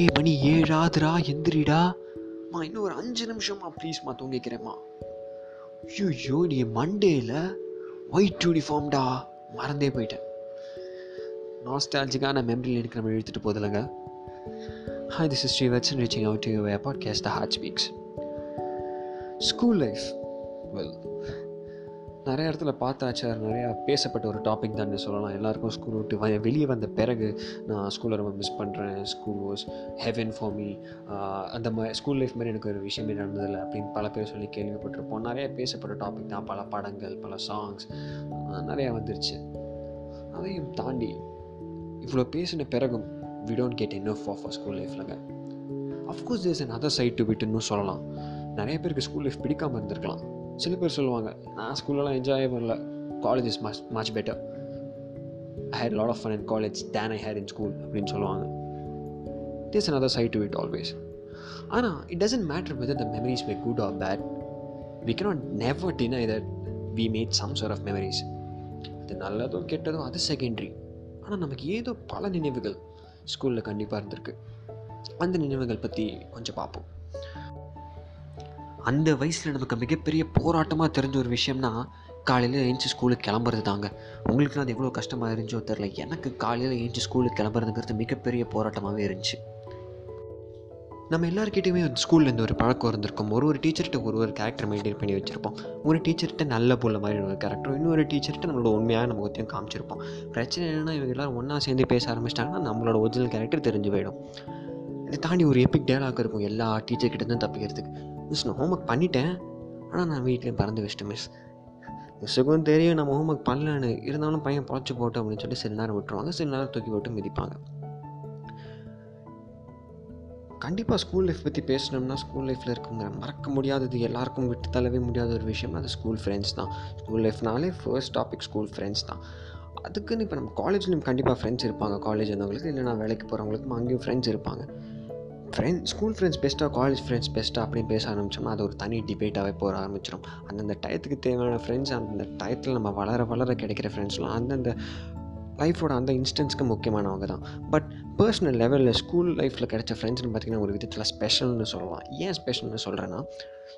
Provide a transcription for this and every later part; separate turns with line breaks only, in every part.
டே மணி ஏழாதுரா எந்திரிடா. மா இன்னும் ஒரு அஞ்சு நிமிஷமா ப்ளீஸ்மா தூங்கிக்கிறேம்மா. ஐயோ நீ மண்டேல ஒயிட் யூனிஃபார்ம்டா மறந்தே போயிட்டேன். நாஸ்டாலஜிக்கான மெமரியில் எனக்கு நம்ம இழுத்துட்டு போதில்லைங்க hi this is Srivatsan reaching out to podcast the heart speaks school life well நிறைய இடத்துல பார்த்தாச்சார் நிறையா பேசப்பட்ட ஒரு டாபிக் தான் சொல்லலாம். எல்லாருக்கும் ஸ்கூல் விட்டு வ வெளியே வந்த பிறகு நான் ஸ்கூலை ரொம்ப மிஸ் பண்ணுறேன் school was heaven for me அந்த மாதிரி ஸ்கூல் லைஃப் மாதிரி எனக்கு ஒரு விஷயமே நடந்ததில்லை அப்படின்னு பல பேர் சொல்லி கேள்விப்பட்டிருப்போம். நிறைய பேசப்பட்ட டாபிக் தான். பல படங்கள் பல சாங்ஸ் நிறையா வந்துருச்சு. அதையும் தாண்டி இவ்வளோ பேசின பிறகும் we don't get enough of a school லைஃப்லங்க of course there's another side to விட்டுன்னு சொல்லலாம். நிறைய பேருக்கு ஸ்கூல் லைஃப் பிடிக்காமல் இருந்திருக்கலாம். சில பேர் சொல்லுவாங்க நான் ஸ்கூல்லலாம் என்ஜாயே பண்ணல college is much much better I had lot of fun in college than I had in school அப்படின்னு சொல்லுவாங்க. This another side to it always ஆனால் it doesn't matter whether the memories may good or bad we cannot never deny that we made some sort of memories அது நல்லதோ கெட்டதோ அது secondary ஆனால் நமக்கு ஏதோ பல நினைவுகள் ஸ்கூலில் கண்டிப்பாக இருந்திருக்கு. அந்த நினைவுகள் பற்றி கொஞ்சம் பார்ப்போம். அந்த வயசில் நமக்கு மிகப்பெரிய போராட்டமாக தெரிஞ்ச ஒரு விஷயம்னா காலையில் ஏஞ்சி ஸ்கூலுக்கு கிளம்புறது தாங்க உங்களுக்கு அது எவ்வளோ கஷ்டமாக இருந்துச்சோ தெரில எனக்கு காலையில் ஏஞ்சி ஸ்கூலுக்கு கிளம்புறதுங்கிறது மிகப்பெரிய போராட்டமாகவே இருந்துச்சு. நம்ம எல்லாருக்கிட்டையுமே அந்த ஸ்கூல்லேருந்து ஒரு பழக்கம் இருந்திருக்கும். ஒரு ஒரு டீச்சர்கிட்ட ஒரு ஒரு கேரக்டர் மெயின்டைன் பண்ணி வச்சுருப்போம். ஒரு டீச்சர்கிட்ட நல்ல புள்ள மாதிரி ஒரு கேரக்டரும் இன்னொரு டீச்சர்கிட்ட நம்மளோட உண்மையாக நம்ம ஒத்தையும் காமிச்சிருப்போம். பிரச்சனை என்னென்னா இவங்க எல்லோரும் ஒன்றா சேர்ந்து பேச ஆரம்பிச்சிட்டாங்கன்னா நம்மளோட ஒரிஜினல் கேரக்டர் தெரிஞ்சு போயிடும். இதை தாண்டி ஒரு எப்பிக் டேலாக் இருக்கும் எல்லா டீச்சர்கிட்ட தான் தப்பிக்கிறதுக்கு. மிஸ் நான் ஹோம்ஒர்க் பண்ணிட்டேன். ஆனால் நான் வீட்லேயும் பறந்து வச்சிட்டேன் மிஸ் மிஸ்ஸுக்கும் தெரியும் நம்ம ஹோம்ஒர்க் பண்ணலன்னு. இருந்தாலும் பையன் பொழைச்சி போட்டோம் அப்படின்னு சொல்லி சில நேரம் விட்டுருவாங்க சில நேரம் தூக்கி போட்டு மிதிப்பாங்க. கண்டிப்பாக ஸ்கூல் லைஃப் பற்றி பேசணும்னா ஸ்கூல் லைஃப்பில் இருக்குங்கிற மறக்க முடியாதது எல்லாருக்கும் விட்டு தள்ளவே முடியாத ஒரு விஷயம் அது ஸ்கூல் ஃப்ரெண்ட்ஸ் தான். ஸ்கூல் லைஃப்னாலே ஃபர்ஸ்ட் டாபிக் ஸ்கூல் ஃப்ரெண்ட்ஸ் தான். அதுக்குன்னு இப்போ நம்ம காலேஜ்லேயும் கண்டிப்பாக ஃப்ரெண்ட்ஸ் இருப்பாங்க. காலேஜ் வந்தவங்களுக்கு இல்லை நான் வேலைக்கு போகிறவங்களுக்கும் அங்கேயும் ஃப்ரெண்ட்ஸ் இருப்பாங்க. ஃப்ரெண்ட் ஸ்கூல் ஃப்ரெண்ட்ஸ் பெஸ்ட்டாக காலேஜ் ஃப்ரெண்ட்ஸ் பெஸ்ட்டாக அப்படின்னு பேச ஆரம்பித்தோம்னா அது ஒரு தனி டிபேட்டாகவே போக ஆரம்பிச்சிடும் அந்தந்த டயத்துக்கு தேவையான ஃப்ரெண்ட்ஸ் அந்தந்த டயத்தில் நம்ம வளர வளர கிடைக்கிற ஃப்ரெண்ட்ஸ்லாம் அந்தந்த லைஃபோட அந்த இன்ஸ்டன்ஸ்க்கு முக்கியமானவங்க தான். பட் பர்சனல் லெவலில் ஸ்கூல் லைஃப்பில் கிடைச்ச ஃப்ரெண்ட்ஸ்னு பார்த்திங்கன்னா ஒரு விதத்தில் ஸ்பெஷல்னு சொல்லலாம். ஏன் ஸ்பெஷல்னு சொல்கிறேன்னா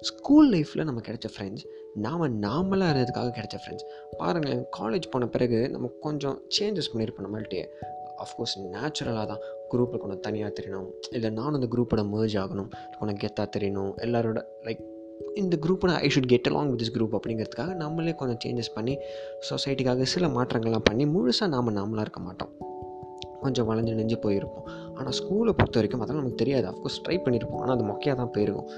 ஸ்கூல் லைஃப்பில் நம்ம கிடைச்ச ஃப்ரெண்ட்ஸ் நாம் நாமளாக இருக்கிறதுக்காக கிடைச்ச ஃப்ரெண்ட்ஸ் பாருங்களேன் காலேஜ் போன பிறகு நம்ம கொஞ்சம் சேஞ்சஸ் பண்ணியிருப்போம் நம்மள்ட்டே அஃப்கோர்ஸ் நேச்சுரலாக தான். குரூப்பில் கொஞ்சம் தனியாக தெரியணும் இல்லை நானும் அந்த குரூப்போட மேர்ஜ் ஆகணும். கொஞ்சம் கெத்தாக தெரியணும் எல்லாரோட லைக் இந்த குரூப்பை I should get along with this group அப்படிங்கிறதுக்காக நம்மளே கொஞ்சம் சேஞ்சஸ் பண்ணி சொசைட்டிக்காக சில மாற்றங்கள்லாம் பண்ணி முழுசாக நாம் நாமளாக இருக்க மாட்டோம். கொஞ்சம் வளைஞ்சு நெஞ்சு போயிருப்போம். ஆனால் ஸ்கூலை பொறுத்த வரைக்கும் அதெல்லாம் நமக்கு தெரியாது. அஃப்கோர்ஸ் ட்ரை பண்ணியிருப்போம் ஆனால் அது மொக்கையாக தான் போயிருக்கும்.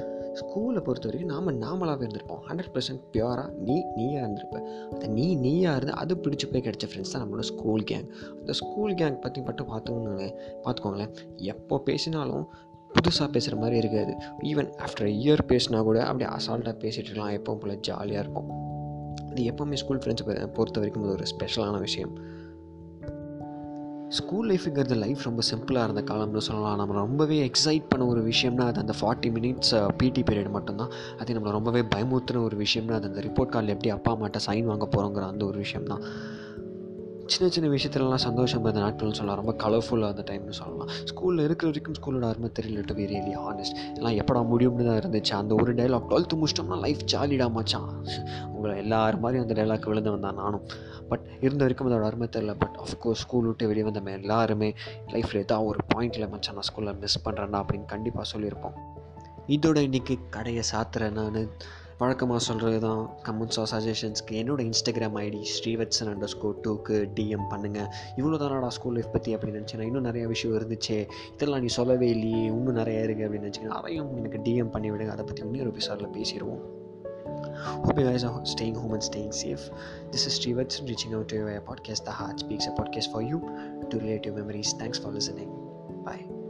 ஸ்கூலை பொறுத்த வரைக்கும் நாம் நாமளாகவே இருந்திருப்போம். ஹண்ட்ரட் பர்சன்ட் பியூராக நீ நீயாக இருந்திருப்ப. அந்த நீ நீயாக இருந்து அது பிடிச்சி போய் கிடச்ச ஃப்ரெண்ட்ஸ் தான் நம்மளோட ஸ்கூல் கேங் அந்த ஸ்கூல் கேங் பற்றி மட்டும் பார்த்தோம்னு பார்த்துக்கோங்களேன் எப்போ பேசினாலும் புதுசாக பேசுகிற மாதிரி இருக்காது. ஈவன் ஆஃப்டர் இயர் பேசினா கூட அப்படியே அசால்ட்டாக பேசிகிட்டு இருக்கலாம். எப்பவும் போல் ஜாலியாக இருப்போம். அது எப்போவுமே ஸ்கூல் ஃப்ரெண்ட்ஸ் பொறுத்த வரைக்கும் அது ஒரு ஸ்பெஷலான விஷயம். ஸ்கூல் லைஃபுங்கிறது லைஃப் ரொம்ப சிம்பிளாக இருந்த காலம்னு சொல்லலாம். நம்ம ரொம்பவே எக்ஸைட் பண்ண ஒரு விஷயம்னா அது அந்த ஃபார்ட்டி மினிட்ஸ் பிடி பீரியட் மட்டும்தான். அது நம்மளை ரொம்பவே பயமுறுத்துன ஒரு விஷயம்னா அது அந்த ரிப்போர்ட் கார்டில் எப்படி அப்பா அம்மாட்ட சைன் வாங்க போகிறோங்கிற அந்த ஒரு விஷயம் தான் சின்ன சின்ன விஷயத்துலலாம் சந்தோஷம் இருந்த நாட்கள்னு சொல்லலாம். ரொம்ப கலர்ஃபுல்லாக அந்த டைம்னு சொல்லலாம். ஸ்கூலில் இருக்கிற வரைக்கும் ஸ்கூலோட அருமை தெரியல டு பி ரியலி ஹானஸ்ட் எல்லாம் எப்படா முடியும்னு தான் இருந்துச்சு. அந்த ஒரு டைலாக் டுவெல்த்து முடிச்சிட்டோம்னா லைஃப் ஜாலிடா மச்சான். உங்களை எல்லாரும் மாதிரியும் அந்த டைலாக் விழுந்து வந்தான் நானும். பட் இருந்த வரைக்கும் அதோட அருமை தெரியல. பட் அஃப்கோர்ஸ் ஸ்கூல் விட்டு வெளியே வந்த எல்லாருமே லைஃப்பில் ஏதாவது ஒரு பாயிண்டில் மச்சான் நான் ஸ்கூலில் மிஸ் பண்ணுறேன்னா அப்படின்னு கண்டிப்பாக சொல்லியிருப்போம். இதோட இன்றைக்கி கடையை சாத்துறேன் நான். வழக்கமாக சொல்கிறது தான் கமெண்ட்ஸ் ஆர் சஜஷன்ஸ்க்கு என்னோடய Instagram ID Srivatsan under score டூக்கு டிஎம் பண்ணுங்கள் இவ்வளோ தானடா ஸ்கூல் லைஃப் பற்றி அப்படின்னு நினச்சேன் இன்னும் நிறைய விஷயம் இருந்துச்சு இதெல்லாம் நீ சொல்லவே இல்லையே இன்னும் நிறைய இருக்குது அப்படின்னு நினச்சிங்கன்னா அதையும் எனக்கு டிஎம் பண்ணி விடுங்க அதை பற்றி இன்னொரு எபிசோடில் பேசிடுவோம் Hope you guys are staying home and staying safe. This is Srivatsan reaching out to you via podcast The Heart Speaks, a podcast for you to relate your memories. Thanks for listening. Bye.